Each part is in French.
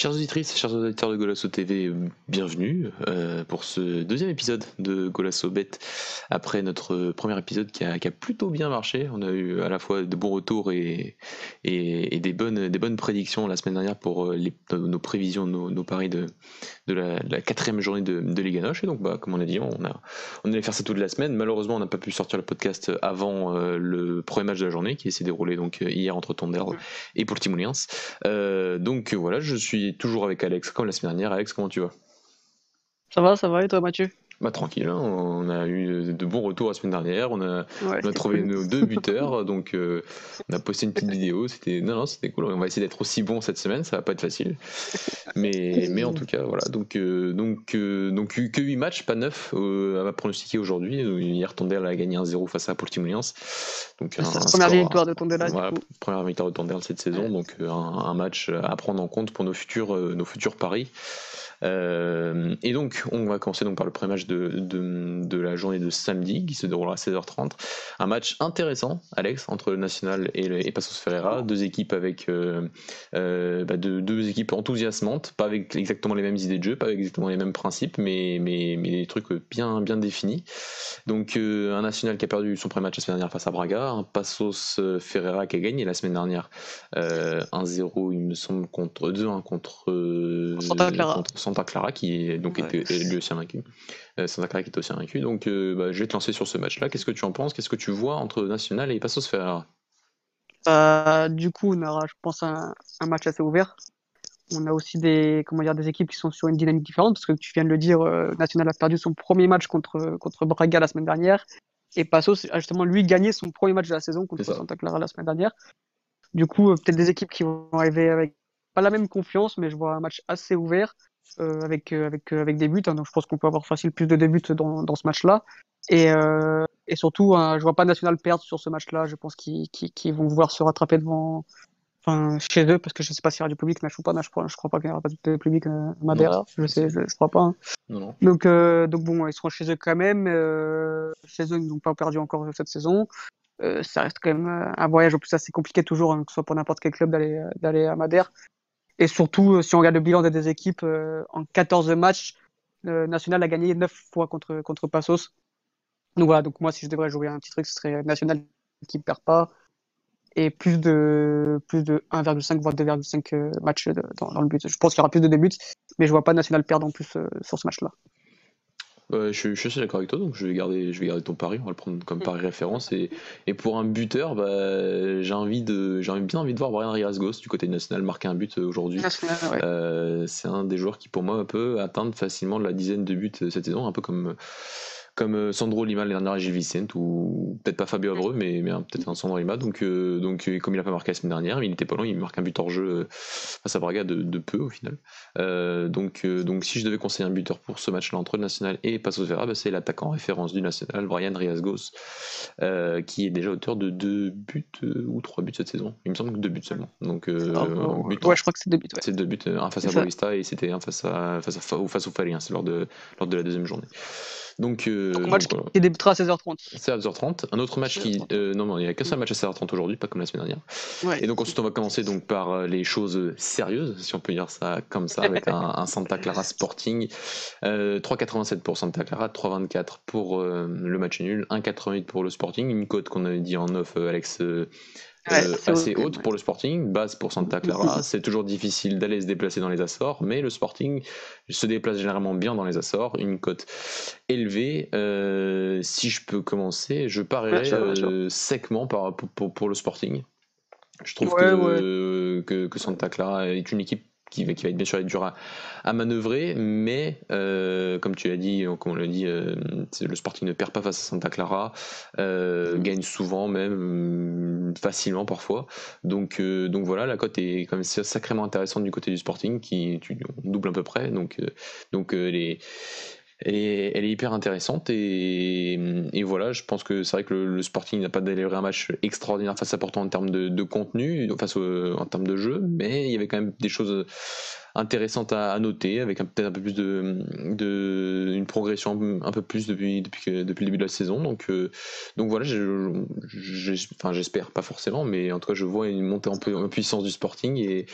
Chers auditrices, chers auditeurs de Golasso TV, bienvenue euh, pour ce deuxième épisode de Golasso Bet après notre premier épisode qui a, plutôt bien marché. On a eu à la fois de bons retours et, et, des, bonnes, des bonnes prédictions la semaine dernière pour euh, les, nos prévisions, nos, paris de, de, la, quatrième journée de, de Liga Noche. Et donc, bah, comme on a dit, on, a, on allait faire ça toute la semaine. Malheureusement, on n'a pas pu sortir le podcast avant euh, le premier match de la journée qui s'est déroulé donc hier entre Tonderdre et pour le donc voilà, je suis toujours avec Alex, comme la semaine dernière. Alex, comment tu vas? Ça va, ça va, et toi Mathieu? Bah, tranquille, hein. on a eu de bons retours la semaine dernière, on a, trouvé nos deux buteurs, donc euh, on a posté une petite vidéo, c'était non non c'était cool, on va essayer d'être aussi bon cette semaine, ça va pas être facile, mais, mais en tout cas voilà, donc euh, donc euh, donc que 8 matchs, pas 9 à pronostiquer aujourd'hui, hier Tondel a gagné 1-0 face à Portimonense, donc un, première victoire de Tondel première victoire de Tondel cette saison, donc un, un, match à prendre en compte pour nos futurs nos futurs paris. Euh, et donc, on va commencer donc par le premier match de, de, la journée de samedi qui se déroulera à 16h30. Un match intéressant, Alex, entre le National et, le, et Passos Ferreira. Deux équipes avec euh, euh, bah, deux, équipes enthousiasmantes, pas avec exactement les mêmes idées de jeu, pas avec exactement les mêmes principes, mais, mais, mais des trucs bien, bien définis. Donc, un National qui a perdu son premier match la semaine dernière face à Braga, un Passos Ferreira qui a gagné la semaine dernière 1-0, il me semble, contre 2-1 contre Santa Clara. Santa Clara qui est donc était lui aussi invaincu. Euh, Santa Clara qui est aussi invaincu. Donc euh, bah, je vais te lancer sur ce match-là. Qu'est-ce que tu en penses? Qu'est-ce que tu vois entre National et Passos Ferreira euh, Du coup, on aura, je pense, un, match assez ouvert. On a aussi des, comment dire, des équipes qui sont sur une dynamique différente, parce que tu viens de le dire, National a perdu son premier match contre, contre Braga la semaine dernière, et Passos a justement lui gagné son premier match de la saison contre Santa Clara la semaine dernière. Du coup, peut-être des équipes qui vont arriver avec pas la même confiance, mais je vois un match assez ouvert. Euh, avec, euh, avec, euh, avec des buts. Hein, donc je pense qu'on peut avoir facile plus de débuts dans, dans ce match-là. Et, et surtout, hein, je vois pas National perdre sur ce match-là. Je pense qu'ils vont vouloir se rattraper devant, enfin, chez eux, parce que je sais pas s'il y aura du public, Nash ou pas. je crois, je crois pas qu'il y aura pas de public à Madera. Je sais, je, crois pas. Hein. Non, Donc, donc bon, ils seront chez eux quand même. chez eux, ils n'ont pas perdu encore cette saison. ça reste quand même un voyage au plus assez compliqué toujours, que ce soit pour n'importe quel club d'aller à Madère. Et surtout, euh, si on regarde le bilan des deux équipes, euh, en 14 matchs, National a gagné 9 fois contre, contre Passos. Donc voilà, donc moi, si je devrais jouer un petit truc, ce serait National qui ne perd pas et plus de, plus de 1,5 voire 2,5 euh, matchs dans, le but. Je pense qu'il y aura plus de débuts, mais je vois pas National perdre en plus sur ce match-là je, suis assez d'accord avec toi, donc je vais, garder, je vais garder ton pari, on va le prendre comme pari référence. Et, et pour un buteur, bah, j'ai envie de, j'ai bien envie de voir Brian Riasgos du côté national marquer un but aujourd'hui. Euh, c'est un des joueurs qui, pour moi, peut atteindre facilement la dizaine de buts cette saison, un peu comme comme euh, Sandro Lima l'année dernière et Gilles Vicente, ou peut-être pas Fabio Abreu, mais, mais peut-être un Sandro Lima. Donc, euh, donc euh, comme il a pas marqué la semaine dernière, il était pas loin, il marque un but hors jeu face à Braga de, peu au final. donc, donc si je devais conseiller un buteur pour ce match-là entre le National et Passos Vera, bah, c'est l'attaquant référence du National, Brian Riasgos, qui est déjà auteur de deux buts ou trois buts cette saison. Il me semble que deux buts seulement. Donc, ah, ouais, je crois que c'est deux buts. C'est deux buts, un face à Boavista et c'était un face à face à, face au Fari, c'est lors de lors de la deuxième journée. Donc, euh, un match qui débutera à 16h30. 16h30. Un autre match qui. Euh, non, non, il n'y a qu'un seul match à 16h30 aujourd'hui, pas comme la semaine dernière. Et donc, ensuite, on va commencer donc par euh, les choses sérieuses, si on peut dire ça comme ça, avec un, Santa Clara Sporting. 3,87 pour Santa Clara, 3,24 pour le match nul, 1,88 pour le Sporting. Une cote qu'on avait dit en off, Alex euh, assez haute pour le Sporting, base pour Santa Clara. C'est toujours difficile d'aller se déplacer dans les Açores, mais le Sporting se déplace généralement bien dans les Açores. Une cote élevée. Euh, si je peux commencer, je parierais euh, secement pour, pour, le Sporting. Je trouve que, que, que Santa Clara est une équipe qui va, être bien sûr être dur à, manœuvrer, mais euh, comme tu l'as dit, comme on dit, euh, le Sporting ne perd pas face à Santa Clara, euh, mm. gagne souvent même facilement parfois. Donc, voilà, la cote est quand même sacrément intéressante du côté du Sporting, qui tu, double à peu près. Donc les elle est, elle est, hyper intéressante et, voilà, je pense que c'est vrai que le, Sporting n'a pas délivré un match extraordinaire face à Porto en termes de, de contenu, face en termes de jeu, mais il y avait quand même des choses intéressante à, noter, avec peut-être un peu plus de, une progression un peu plus depuis, depuis, le début de la saison. Donc, euh, donc voilà, j'espère pas forcément, mais en tout cas, je vois une montée en, puissance du Sporting et,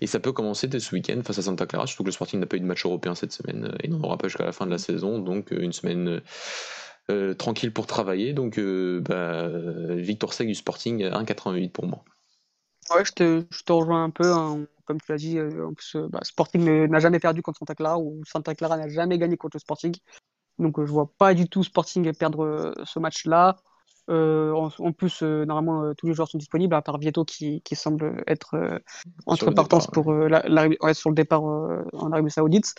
et, ça peut commencer dès ce week-end face à Santa Clara, surtout que le Sporting n'a pas eu de match européen cette semaine et n'en aura pas jusqu'à la fin de la saison, donc une semaine. tranquille pour travailler, donc bah, victoire sec du Sporting 1,88 pour moi. Ouais, je te, je te rejoins un peu. Hein. Comme tu l'as dit, euh, bah, Sporting n'a jamais perdu contre Santa Clara ou Santa Clara n'a jamais gagné contre le Sporting. Donc euh, je vois pas du tout Sporting perdre euh, ce match-là. en, plus, normalement, tous les joueurs sont disponibles, à part Vieto qui, qui semble être entre partance pour la, sur le départ en Arabie Saoudite.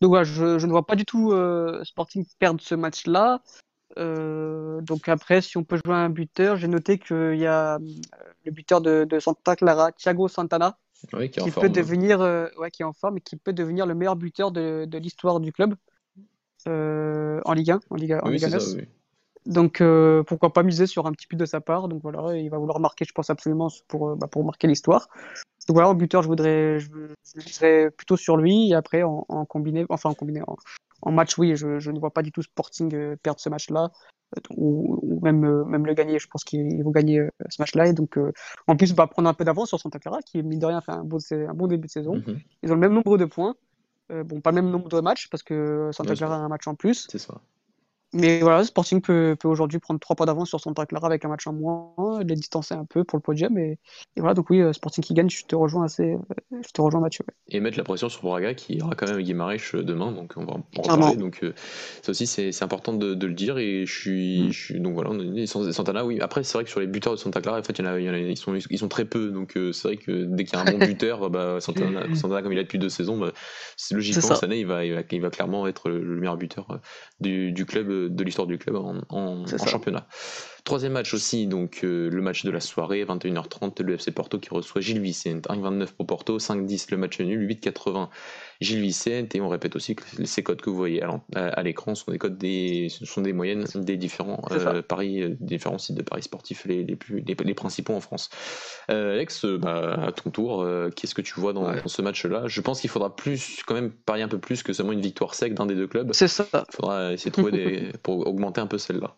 Donc voilà, je, je, ne vois pas du tout Sporting perdre ce match-là. Euh, donc après, si on peut jouer un buteur, j'ai noté qu'il y a euh, le buteur de, Santa Clara, Thiago Santana, qui, peut devenir, euh, ouais, qui est en forme et qui peut devenir le meilleur buteur de, l'histoire du club en Ligue 1, en Ligue, en Ligue 1. Donc pourquoi pas miser sur un petit but de sa part. Donc voilà, il va vouloir marquer, je pense absolument pour, bah, pour marquer l'histoire. Donc voilà, en buteur, je voudrais, je, je plutôt sur lui et après en, en combiné, enfin en combiné, en, en match, oui, je, ne vois pas du tout Sporting euh, perdre ce match-là, euh, ou, même, euh, même le gagner. Je pense qu'ils vont gagner ce match-là. Et donc, en plus, va prendre un peu d'avance sur Santa Clara, qui, mine de rien, fait un bon, un bon début de saison. Mhm. Ils ont le même nombre de points. bon, pas le même nombre de matchs, parce que Santa Clara a un match en plus. C'est ça. Mais voilà, Sporting peut, peut aujourd'hui prendre trois points d'avance sur Santa Clara avec un match en moins, les distancer un peu pour le podium. Et, voilà, donc oui, euh, Sporting qui gagne, je te rejoins assez. Euh, je te rejoins Mathieu. Et mettre la pression sur Braga qui aura quand même Guimarães euh, demain, donc on va en parler. Donc ça aussi, c'est important de, de, le dire. Et je suis. Mm. Je suis donc voilà, Santana, oui. Après, c'est vrai que sur les buteurs de Santa Clara, en fait, il y en a, ils, sont, ils sont très peu. Donc c'est vrai que dès qu'il y a un bon buteur, bah, Santana, Santana, comme il a depuis deux saisons, bah, logiquement, cette année, il va, il va, il, va, clairement être le meilleur buteur du, du club, de l'histoire du club en, championnat. Troisième match aussi, donc euh, le match de la soirée, 21h30, le FC Porto qui reçoit Gilles Vicente. 1,29 pour Porto, 5,10 le match nul, 8,80 Gilles Vicente. Et on répète aussi que ces codes que vous voyez à l'écran sont des codes des, ce sont des moyennes des différents euh, paris, euh, différents sites de paris sportifs les, les plus, les, principaux en France. Alex, bah, à ton tour, qu'est-ce que tu vois dans, ce match-là? Je pense qu'il faudra plus, quand même parier un peu plus que seulement une victoire sec d'un des deux clubs. C'est ça. Il faudra essayer de trouver des, pour augmenter un peu celle-là.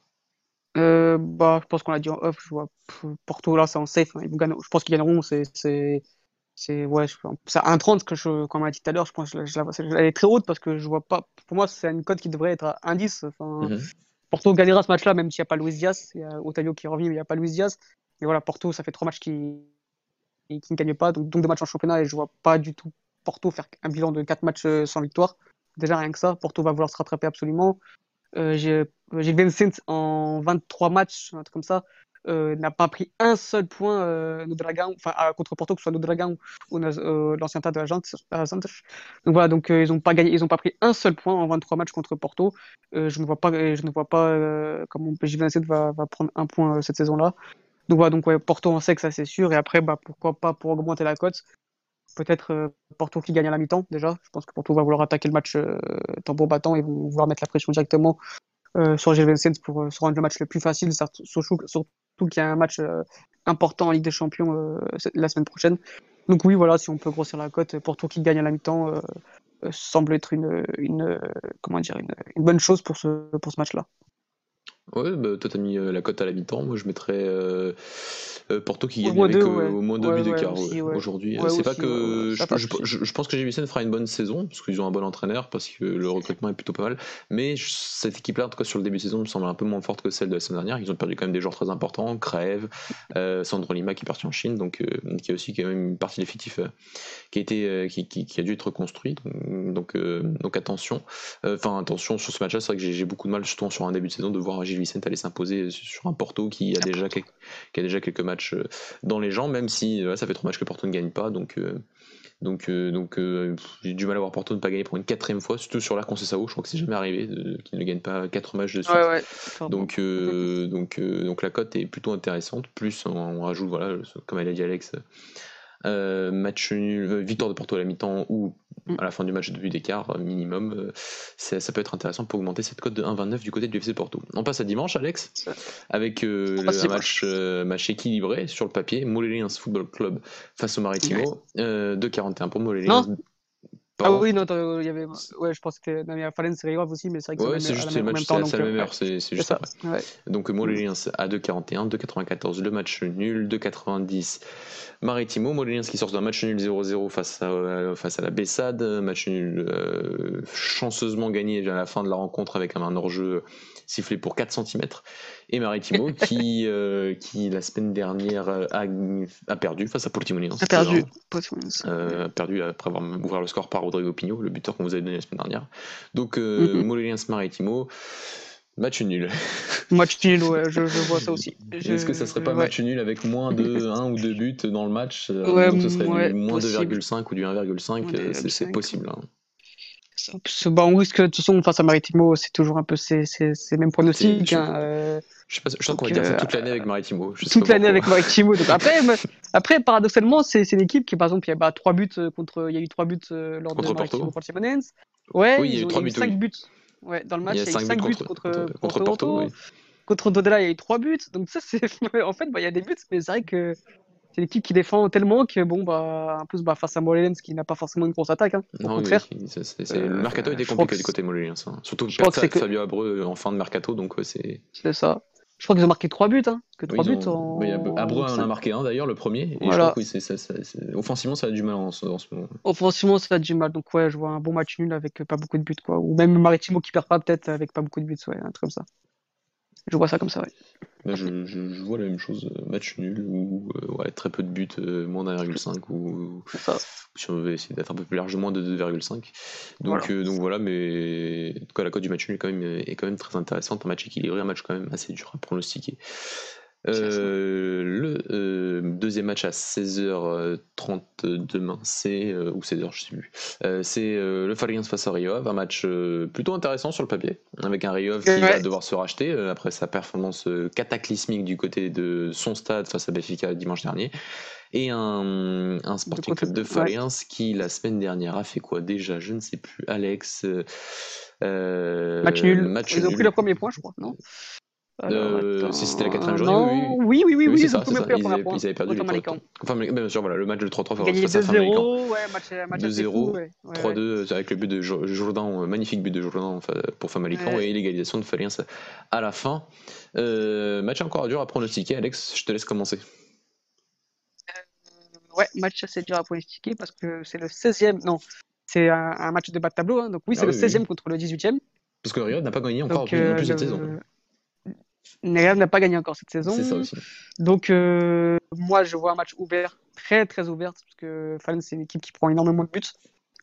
Euh, bah, je pense qu'on l'a dit en off. Je vois Porto là, c'est en safe. Hein, ils je pense qu'ils gagneront. C'est, c'est, c'est ouais, c'est 1,30 que je, comme on l'a dit tout à l'heure. Je pense que je, elle est très haute parce que je vois pas. Pour moi, c'est une cote qui devrait être à 1,10. Enfin, mhm. Porto gagnera ce match-là, même s'il n'y a pas Luis Diaz. Il y a Otario qui revient, mais il n'y a pas Luis Diaz. Mais voilà, Porto, ça fait trois matchs qui, qui ne gagnent pas, donc, donc deux matchs en championnat et je vois pas du tout Porto faire un bilan de quatre matchs euh, sans victoire. Déjà rien que ça, Porto va vouloir se rattraper absolument. Euh, j'ai Vincent en 23 matchs, un truc comme ça, euh, n'a pas pris un seul point euh, no Dragão, enfin contre Porto, que ce soit no Dragão ou euh, l'ancien tas de la Donc voilà, donc ils n'ont pas gagné, ils ont pas pris un seul point en 23 matchs contre Porto. je ne vois pas, je ne vois pas comment PJ Vincent va, prendre un point cette saison-là. Donc voilà, donc ouais, Porto sait que ça c'est sûr, et après bah pourquoi pas pour augmenter la cote, peut-être Porto qui gagne à la mi-temps déjà. Je pense que Porto va vouloir attaquer le match tambour battant et vouloir mettre la pression directement euh, sur Gilles pour euh, se rendre le match le plus facile, surtout, qu'il y a un match euh, important en Ligue des Champions la semaine prochaine. Donc oui, voilà, si on peut grossir la cote, Porto qui gagne à la mi-temps semble être une, une, comment dire, une, une, bonne chose pour ce, pour ce match-là. Ouais, bah, toi t'as mis la cote à la mi-temps, moi je mettrais euh, Porto qui gagne avec euh, au moins deux buts d'écart aujourd'hui. c'est pas que je, pense que fera une bonne saison parce qu'ils ont un bon entraîneur, parce que le recrutement est plutôt pas mal. Mais cette équipe-là, en tout cas sur le début de saison, me semble un peu moins forte que celle de la semaine dernière. Ils ont perdu quand même des joueurs très importants, Crève, euh, Sandro Lima qui est parti en Chine, donc y a aussi quand même une partie de l'effectif qui a été qui, a dû être reconstruit. Donc donc, attention. Enfin attention sur ce match-là, c'est vrai que j'ai beaucoup de mal, surtout sur un début de saison, de voir Gilles Vicente aller s'imposer sur un Porto qui a déjà qui a déjà quelques matchs euh, dans les gens, même si ça fait trois matchs que Porto ne gagne pas. Donc, euh, donc, euh, donc j'ai du mal à voir Porto ne pas gagner pour une quatrième fois, surtout sur la Conceição. Je crois que c'est jamais arrivé qu'il ne gagne pas quatre matchs de suite. donc, donc, donc la cote est plutôt intéressante. Plus on, rajoute, voilà, comme elle a dit Alex, match nul, victoire de Porto à la mi-temps ou. À la fin du match de but d'écart euh, minimum, ça peut être intéressant pour augmenter cette cote de 1,29 du côté du FC Porto. On passe à dimanche, Alex, avec un match, match, équilibré sur le papier. Moléliens Football Club face au Maritimo, 2,41 pour Ah oui, non, il y avait. Ouais, je pense que. Non, Fallen, c'est grave aussi, mais c'est vrai que ouais, c'est juste le match, c'est la même heure, c'est juste après. Ouais. Donc, Moléliens à 2,41, 2,94, le match nul, 2,90. Maritimo, Moléliens qui sort d'un match nul 0-0 face à, euh, face à la Bessade, match nul euh, chanceusement gagné à la fin de la rencontre avec un hors-jeu sifflé pour 4 cm. Et Maritimo qui, euh, qui la semaine dernière a, a perdu face à Portimonense. A perdu. Euh, a perdu après avoir ouvert le score par Rodrigo Pino, le buteur qu'on vous avait donné la semaine dernière. Donc euh, mm Maritimo. Match nul. Match nul, ouais, je, je vois ça aussi. Est-ce que ça serait pas match nul avec moins de 1 ou 2 buts dans le match? Ouais, Donc ce serait du moins 2,5 ou du 1,5 C'est possible. Hein. Bah, on risque, de toute façon, face à Maritimo, c'est toujours un peu ces, ces, ces mêmes pronostics. Hein, euh, je, sais pas, je sens qu'on va dire ça toute l'année avec Maritimo. toute l'année avec Maritimo. Donc après, après, paradoxalement, c'est une équipe qui, par exemple, il y a bah, 3 buts euh, contre, il y a eu 3 buts euh, lors contre de Maritimo contre Simonens. Ouais, oui, il y a eu 3 buts. 5 buts. Ouais, dans le match, il y a eu 5 buts contre, contre, Porto. Contre Dodela, il y a eu 3 buts. Donc ça, c'est en fait, bah, il y a des buts, mais c'est vrai que c'est l'équipe qui défend tellement que bon bah en plus bah, face à Mollens qui n'a pas forcément une grosse attaque hein, au contraire. le mercato était compliqué du côté Mollens hein. surtout je que... Fabio Abreu en fin de mercato donc c'est c'est ça je crois qu'ils ont marqué 3 buts hein, que 3 buts en... Abreu en a marqué un d'ailleurs le premier et voilà. je crois que oui, offensivement ça a du mal en, ce moment offensivement ça a du mal donc ouais je vois un bon match nul avec pas beaucoup de buts quoi ou même Maritimo qui perd pas peut-être avec pas beaucoup de buts ouais un truc comme ça je vois ça comme ça ouais bah, je, je, vois la même chose, euh, match nul ou euh, ouais, très peu de buts, euh, moins d'1,5 ou si on veut essayer d'être un peu plus large, moins de 2,5. Donc voilà. donc voilà, mais en tout cas la cote du match nul est quand même, est quand même très intéressante, un match équilibré, un match quand même assez dur à pronostiquer. Euh, le euh, deuxième match à 16h30 demain, c'est euh, ou 16h, je sais plus. c'est le Falliance face à Riov, un match plutôt intéressant sur le papier, avec un Riov qui va devoir se racheter après sa performance cataclysmique du côté de son stade face à Benfica dimanche dernier, et un, un Sporting Club de Falliance qui la semaine dernière a fait quoi déjà? Je ne sais plus. Alex. match nul. Match Ils ont pris le premier point, je crois, non? Euh, si c'était la quatrième journée, oui. Oui, oui, oui, oui, c'est ça. Ils, avaient, ils avaient perdu les Enfin, bien sûr, voilà, le match de 3-3 face à 2-0, ouais, match, 2-0, 3-2 avec le but de Jourdain, magnifique but de Jourdain pour Famalicão et l'égalisation de Faliens à la fin. Euh, match encore dur à pronostiquer, Alex, je te laisse commencer. Euh, ouais, match assez dur à pronostiquer parce que c'est le 16e, non, c'est un, match de bas de tableau, hein, donc oui, c'est ah le 16e contre le 18e. Parce que Rio n'a pas gagné encore plus cette saison. Nerev n'a pas gagné encore cette saison. C'est ça aussi. Donc, euh, moi, je vois un match ouvert, très très ouvert, parce que Fallen, c'est une équipe qui prend énormément de buts.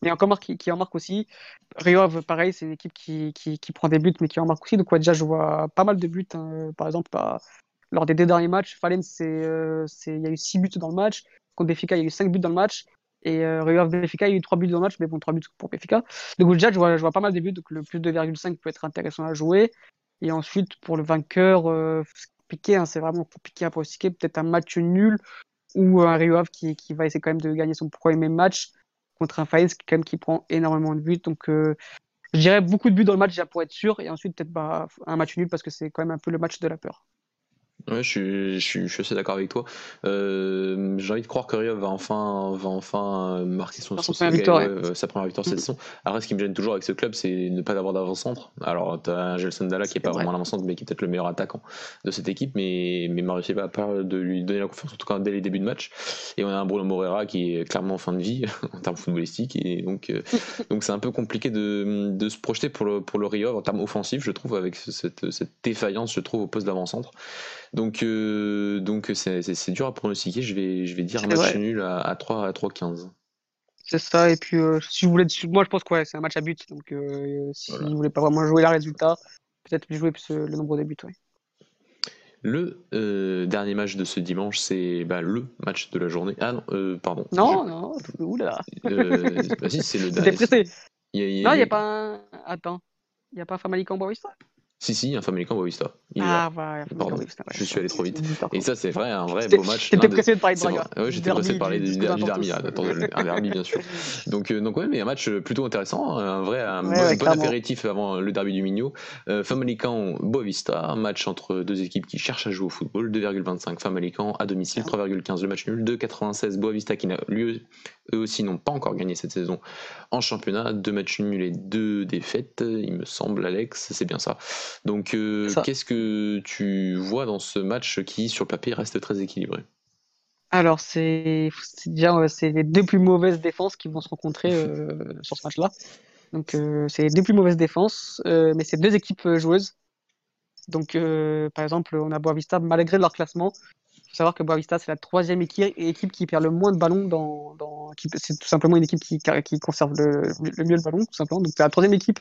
Et encore qui, qui en marque aussi. Rio, pareil, c'est une équipe qui, qui, qui, prend des buts, mais qui en marque aussi. Donc, ouais, déjà, je vois pas mal de buts. Hein. Par exemple, bah, lors des deux derniers matchs, Fallen, euh, il y a eu 6 buts dans le match. Contre Benfica, il y a eu 5 buts dans le match. Et euh, Rio Benfica, il y a eu 3 buts dans le match, mais bon, 3 buts pour Benfica. Donc, déjà, je vois, je vois pas mal de buts. Donc, le plus de 2,5 peut être intéressant à jouer. Et ensuite, pour le vainqueur, euh, piqué, hein, c'est vraiment compliqué à pronostiquer. Peut-être un match nul ou un Rio Ave qui, qui, va essayer quand même de gagner son premier match contre un Faïs qui, quand même, qui prend énormément de buts. Donc, euh, je dirais beaucoup de buts dans le match pour être sûr. Et ensuite, peut-être bah, un match nul parce que c'est quand même un peu le match de la peur. Ouais, je suis, je suis, je suis assez d'accord avec toi. Euh, j'ai envie de croire que Rio va enfin, va enfin marquer son, son, victoire, euh, sa première victoire cette saison. Après, ce qui me gêne toujours avec ce club, c'est ne pas avoir d'avant-centre. Alors, tu as un Gelson Dalla qui est pas vraiment un avant-centre, mais qui est peut-être le meilleur attaquant de cette équipe, mais, mais Mauricio va pas de lui donner la confiance, en tout cas dès les débuts de match. Et on a un Bruno Morera qui est clairement en fin de vie en termes footballistiques, et donc euh, donc c'est un peu compliqué de, de, se projeter pour le, pour le Rio en termes offensifs, je trouve, avec cette, cette défaillance, je trouve, au poste d'avant-centre. Donc, euh, donc c'est dur à pronostiquer. Je vais, je vais dire un match nul à, à 3 à 3-15. C'est ça. Et puis, euh, si vous voulez, moi je pense que ouais, c'est un match à but. Donc, euh, si vous voulez pas vraiment jouer la résultat, peut-être jouer plus le nombre de buts. Ouais. Le dernier match de ce dimanche, c'est bah, le match de la journée. Ah non, pardon. Non, je... non, oula. bah, si, c'est le dernier. pressé. non, il n'y a pas un. Attends. Il n'y a pas si, si, un Family Boavista. Ah, ouais, Pardon, je suis allé trop vite. Et ça, c'est vrai, un vrai beau match. J'étais pressé de parler de Braga. Ouais, j'étais pressé de parler du, derby, un derby, bien sûr. Donc, euh, donc, ouais, mais un match plutôt intéressant, un vrai, un bon, apéritif avant le derby du Migno. Euh, Famalicão Boavista, un match entre deux équipes qui cherchent à jouer au football. 2,25 Famalicão à domicile, 3,15 le match nul. 2,96 Boavista qui n'a lieu eux aussi n'ont pas encore gagné cette saison en championnat. Deux matchs nuls et deux défaites, il me semble, Alex, c'est bien ça. Donc, euh, qu'est-ce que tu vois dans ce match qui, sur le papier, reste très équilibré? Alors, c'est déjà c'est les deux plus mauvaises défenses qui vont se rencontrer euh, sur ce match-là. Donc, euh, c'est les deux plus mauvaises défenses, mais c'est deux équipes joueuses. Donc, par exemple, on a Boavista, malgré leur classement, faut savoir que Boavista, c'est la troisième équipe, qui perd le moins de ballons dans. c'est tout simplement une équipe qui, conserve le, mieux le ballon, tout simplement. Donc, c'est la troisième équipe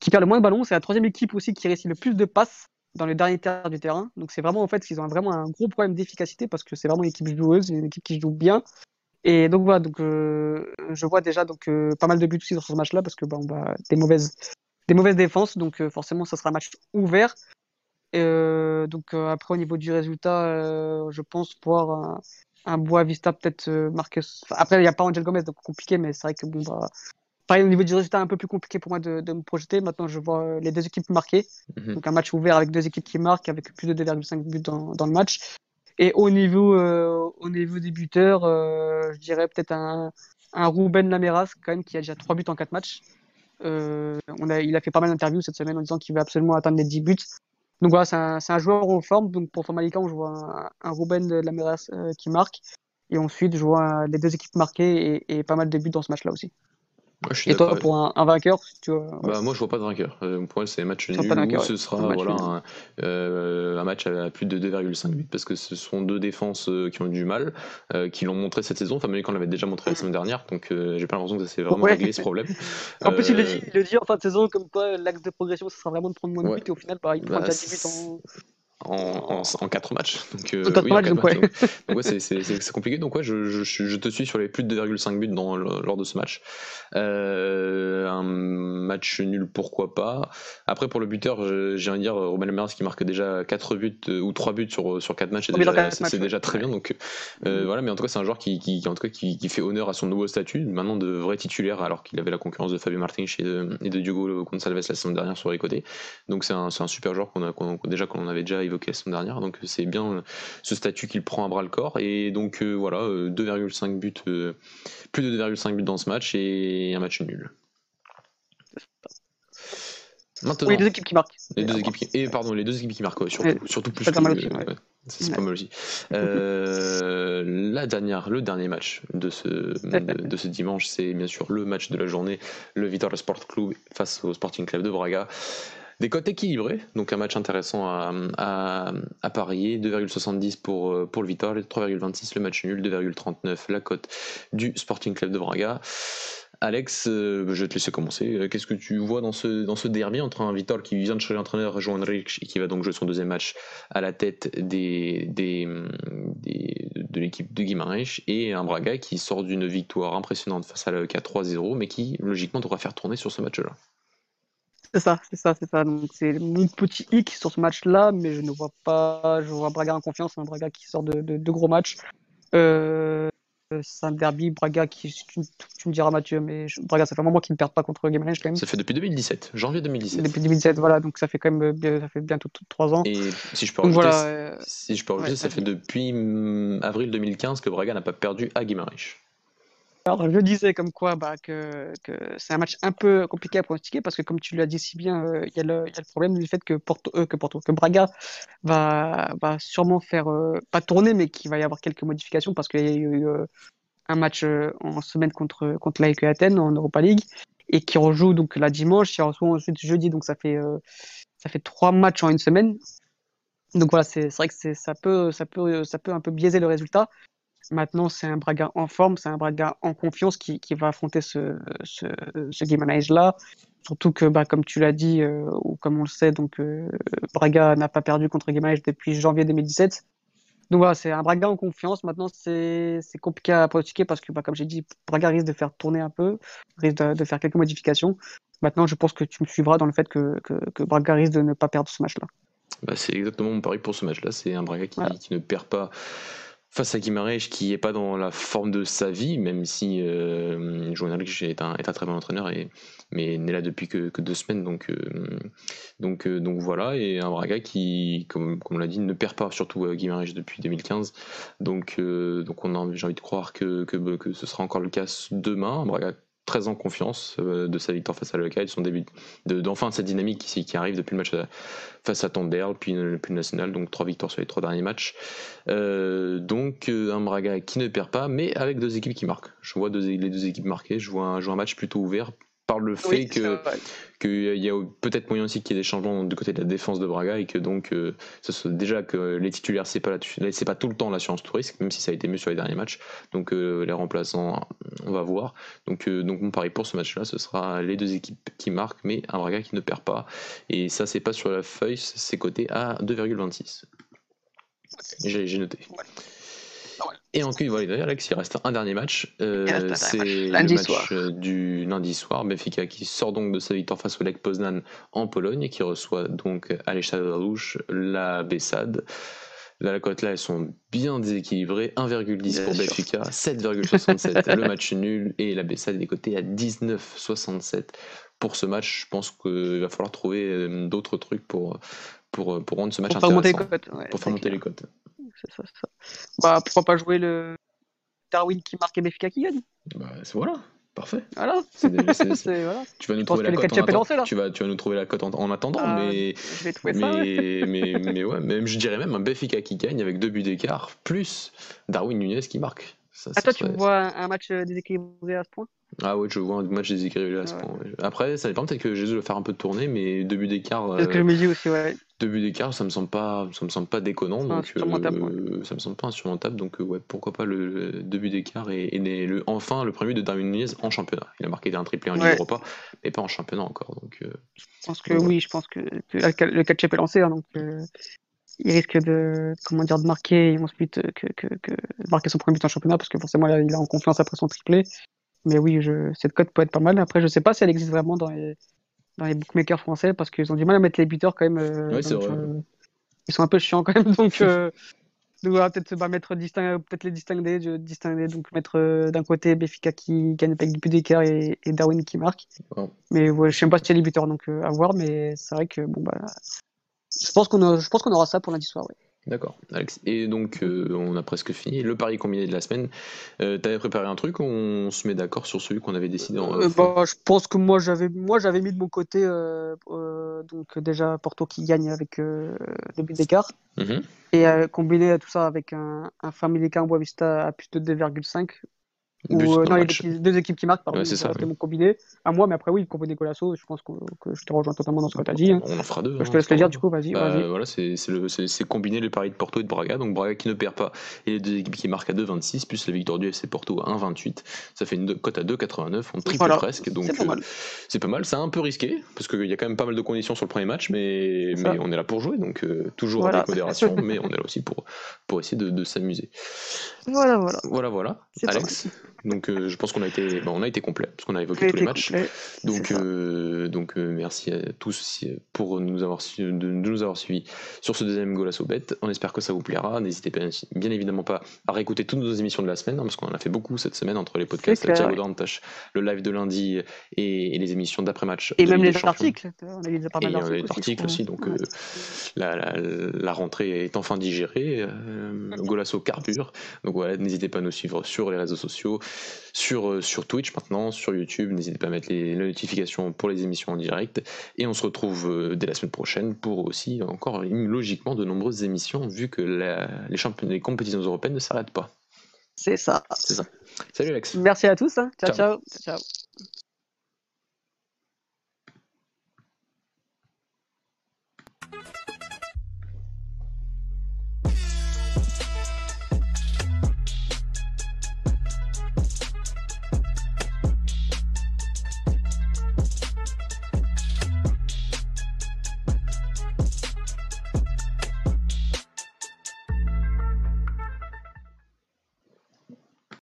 qui perd le moins de ballons. C'est la troisième équipe aussi qui réussit le plus de passes dans le dernier tiers du terrain. Donc, c'est vraiment, en fait, ils ont vraiment un gros problème d'efficacité parce que c'est vraiment une équipe joueuse, une équipe qui joue bien. Et donc, voilà, donc, euh, je vois déjà donc, euh, pas mal de buts aussi dans ce match-là parce que, bah, des mauvaises, des mauvaises défenses. Donc, euh, forcément, ça sera un match ouvert. Euh, donc euh, après au niveau du résultat, euh, je pense voir un, un Vista peut-être marquer. après il n'y a pas Angel Gomez donc compliqué, mais c'est vrai que bon bah pareil au niveau du résultat un peu plus compliqué pour moi de, de me projeter. Maintenant je vois les deux équipes marquer, mhm. donc un match ouvert avec deux équipes qui marquent avec plus de 2,5 buts dans, dans, le match. Et au niveau au niveau des buteurs, je dirais peut-être un un Ruben Lameras quand même qui a déjà 3 buts en 4 matchs. on a, il a fait pas mal d'interviews cette semaine en disant qu'il veut absolument atteindre les 10 buts. Donc voilà, c'est un, joueur en forme. Donc pour Famalicão, on vois un, un de la euh, qui marque. Et ensuite, je vois les deux équipes marquées et, et pas mal de buts dans ce match-là aussi et toi, pour un, vainqueur tu vois, bah, Moi, je vois pas de vainqueur. Euh, pour moi, c'est un match nul ce sera voilà, euh, un, match à plus de 2,5 buts parce que ce sont deux défenses euh, qui ont eu du mal, qui l'ont montré cette saison. Enfin, mais quand on l'avait déjà montré la semaine dernière, donc j'ai pas l'impression que ça s'est vraiment réglé ce problème. en plus, il le, dit, il le, dit, en fin de saison comme quoi l'axe de progression, ce sera vraiment de prendre moins de buts et au final, bah, il prend bah, 10 buts en en, en, 4 matchs. Donc, euh, oui, matchs, donc, ouais. donc ouais, c'est compliqué. Donc ouais, je, je, je, te suis sur les plus de 2,5 buts dans, lors de ce match. Euh, un match nul, pourquoi pas. Après, pour le buteur, j'ai envie de dire, Robin Lemers qui marque déjà 4 buts euh, ou 3 buts sur, sur 4 matchs, c'est déjà, déjà, très bien. Donc euh, mm. voilà, mais en tout cas, c'est un joueur qui, qui, en tout cas, qui, qui, fait honneur à son nouveau statut, maintenant de vrai titulaire, alors qu'il avait la concurrence de Fabio Martin et de, et de Diogo Gonçalves la semaine dernière sur les côtés. Donc c'est un, un, super joueur qu'on a, déjà qu'on avait déjà évoqué la semaine dernière. Donc c'est bien ce statut qu'il prend à bras le corps. Et donc euh, voilà, 2,5 euh, buts, euh, plus de 2,5 buts dans ce match et un match nul. Maintenant, oui, les deux équipes qui marquent. Les deux équipes qui... Et pardon, les deux équipes qui marquent, surtout, surtout plus. Que... Mal C'est pas mal aussi. la dernière, le dernier match de ce, de, ce dimanche, c'est bien sûr le match de la journée, le Vitor Sport Club face au Sporting Club de Braga. Des cotes équilibrées, donc un match intéressant à, à, parier. 2,70 pour, euh, pour le Vitor, 3,26 le match nul, 2,39 la cote du Sporting Club de Braga. Alex, euh, je vais te laisser commencer. Euh, qu'est-ce que tu vois dans ce, dans ce derby entre un Vitor qui vient de changer d'entraîneur, João Henrique, et qui va donc jouer son deuxième match à la tête de l'équipe de Guimarães, et un Braga qui sort d'une victoire impressionnante face à l'AEK 3-0, mais qui logiquement devra faire tourner sur ce match-là c'est ça, c'est ça, c'est ça. Donc c'est mon petit hic sur ce match-là, mais je ne vois pas, je vois Braga en confiance, un Braga qui sort de deux gros matchs. Euh, c'est un derby, Braga qui, tu, me diras Mathieu, mais Braga, ça fait un moment qu'ils ne perdent pas contre Guimarães quand même. Ça fait depuis 2017, janvier 2017. Depuis 2017, voilà, donc ça fait quand même, euh, ça fait bientôt trois ans. Et si je peux rajouter, euh, si je peux rajouter, ça fait depuis mm, avril 2015 que Braga n'a pas perdu à Guimarães. Alors, je disais comme quoi bah, que, c'est un match un peu compliqué à pronostiquer parce que, comme tu l'as dit si bien, euh, il y, a le problème du fait que, euh, que, Braga va, sûrement faire, euh, pas tourner, mais qu'il va y avoir quelques modifications parce qu'il y a eu un match en semaine contre, contre l'AEK Athènes en Europa League et qui rejoue donc la dimanche et ensuite jeudi, donc ça fait, ça fait trois matchs en une semaine. Donc voilà, c'est vrai que ça peut, ça, peut, ça peut un peu biaiser le résultat. Maintenant, c'est un Braga en forme, c'est un Braga en confiance qui, qui va affronter ce, ce, ce là Surtout que, bah, comme tu l'as dit, euh, ou comme on le sait, donc, euh, Braga n'a pas perdu contre Guimarães depuis janvier 2017. Donc voilà, c'est un Braga en confiance. Maintenant, c'est compliqué à pronostiquer parce que, bah, comme j'ai dit, Braga risque de faire tourner un peu, risque de, faire quelques modifications. Maintenant, je pense que tu me suivras dans le fait que, que, Braga risque de ne pas perdre ce match-là. Bah, c'est exactement mon pari pour ce match-là. C'est un Braga qui, qui, ne perd pas face à Guimarães qui n'est pas dans la forme de sa vie, même si euh, est un, est un très bon entraîneur, et, mais n'est là depuis que, deux semaines. Donc, euh, donc, euh, donc voilà, et un Braga qui, comme, comme on l'a dit, ne perd pas, surtout euh, depuis 2015. Donc, donc on a, j'ai envie de croire que, que, que, ce sera encore le cas demain. Braga très en confiance euh, de sa victoire face à l'Ocal, son début d'enfin cette dynamique qui, qui, arrive depuis le match euh, face à Tondère, puis, euh, puis le National, donc trois victoires sur les trois derniers matchs. donc un Braga qui ne perd pas, mais avec deux équipes qui marquent. Je vois les deux équipes marquées, je un, je vois un match plutôt ouvert, par le fait que qu'il y a peut-être moyen aussi qu'il y ait des changements du côté de la défense de Braga et que donc euh, déjà que les titulaires c'est pas c'est pas tout le temps l'assurance touriste même si ça a été mieux sur les derniers matchs. Donc euh, les remplaçants on va voir. Donc euh, donc mon pari pour ce match là ce sera les deux équipes qui marquent mais un Braga qui ne perd pas. Et ça c'est pas sur la feuille c'est coté à 2,26 j'ai noté et en voilà, Alex, il reste un dernier match. Euh, c'est le match euh, du lundi soir. Benfica qui sort donc de sa victoire face au Lech Poznan en Pologne et qui reçoit donc à l'Estade la Bessade. Là, la cote là, elles sont bien déséquilibrées. 1,10 pour Benfica, 7,67 le match nul et la Bessade est cotée à 19,67 pour ce match. Je pense qu'il va falloir trouver euh, d'autres trucs pour, pour, pour rendre ce match pour intéressant. Monter les pour faire monter les cotes ça, Bah, pourquoi pas jouer le Darwin qui marque et Benfica qui gagne Bah, voilà. Parfait. Voilà. voilà. Tu vas nous trouver la cote en attendant. Tu vas, tu vas nous trouver la cote en, attendant, ah, mais, je vais mais, ça, mais, mais, ouais, même je dirais même un Benfica qui gagne avec deux buts d'écart plus Darwin Nunez qui marque. Ça, ah, toi, tu vois un match déséquilibré à ce point? Ah ouais, je vois un match déséquilibré à ce point. Après, ça dépend peut-être que Jésus va faire un peu de tournée, mais deux buts d'écart. C'est ce que je me dis aussi, ouais. Deux buts d'écart, ça me semble pas, ça me semble pas déconnant, donc euh, ça me semble pas insurmontable, donc euh, ouais, pourquoi pas le, deux buts d'écart et, le, enfin le premier de Darwin Nunez en championnat. Il a marqué un triplé en Ligue Europa, mais pas en championnat encore, donc. Euh, je pense que oui, je pense que, le catch-up est lancé, hein, donc il risque de comment dire de marquer ensuite que, que, que, marquer son premier but en championnat parce que forcément il est en confiance après son triplé mais oui, je, cette cote peut être pas mal. Après, je sais pas si elle existe vraiment dans les, dans les bookmakers français parce qu'ils ont du mal à mettre les buteurs quand même. Euh, c'est vrai. Euh, ils sont un peu chiants quand même. Donc, euh, donc peut-être va mettre peut-être les distinguer, distinguer donc mettre d'un côté Béfica qui gagne avec du but d'écart et, Darwin qui marque. Mais ouais, je sais pas si a les buteurs, donc à voir. Mais c'est vrai que bon bah, je pense qu'on je pense qu'on aura ça pour lundi soir. Ouais. D'accord, Alex. Et donc, euh, on a presque fini. Le pari combiné de la semaine. Euh, T'avais préparé un truc ou on se met d'accord sur celui qu'on avait décidé en... Euh, bah, Je pense que moi, j'avais moi j'avais mis de mon côté euh, donc déjà Porto qui gagne avec le but d'écart. Mhm. Et combiné tout ça avec un, un Family Car Boavista à plus de 2,5. Ou, euh, non, il y a deux équipes qui marquent, pardon, ouais, c'est ça. mon combiné. À moi, mais après, oui, combiné Colasso, je pense que, que, je te rejoins totalement dans ce que tu as dit. Hein. On en fera deux. Je te hein, laisse le dire, du coup, vas-y. Bah, voilà, c'est combiné les paris de Porto et de Braga. Donc Braga qui ne perd pas et les deux équipes qui marquent à 2,26, plus la victoire du FC Porto à 1,28. Ça fait une cote à 2,89. On triple presque. Donc c'est pas, mal. C'est pas mal. C'est un peu risqué, parce qu'il y a quand même pas mal de conditions sur le premier match, mais, mais on est là pour jouer. Donc euh, toujours avec modération, mais on est là aussi pour, pour essayer de, de s'amuser. Voilà, voilà. Voilà, voilà. Alex. Donc euh, je pense qu'on a été, on a été complet parce qu'on a évoqué tous les matchs. Donc euh, donc euh, merci à tous pour nous avoir de, nous avoir suivis sur ce deuxième Golasso Bet. On espère que ça vous plaira. N'hésitez bien, évidemment pas à réécouter toutes nos émissions de la semaine hein, parce qu'on en a fait beaucoup cette semaine entre les podcasts, le live de lundi et, les émissions d'après match. Et même les articles. On a pas mal d'articles aussi. donc la, rentrée est enfin digérée. Golasso carbure. Donc voilà, n'hésitez pas à nous suivre sur les réseaux sociaux sur, euh, sur Twitch maintenant, sur YouTube. N'hésitez pas à mettre les, notifications pour les émissions en direct. Et on se retrouve euh, dès la semaine prochaine pour aussi, encore logiquement, de nombreuses émissions, vu que les, championnats, les compétitions européennes ne s'arrêtent pas. C'est ça. C'est ça. Salut Alex. Merci à tous. Hein. ciao. ciao. ciao.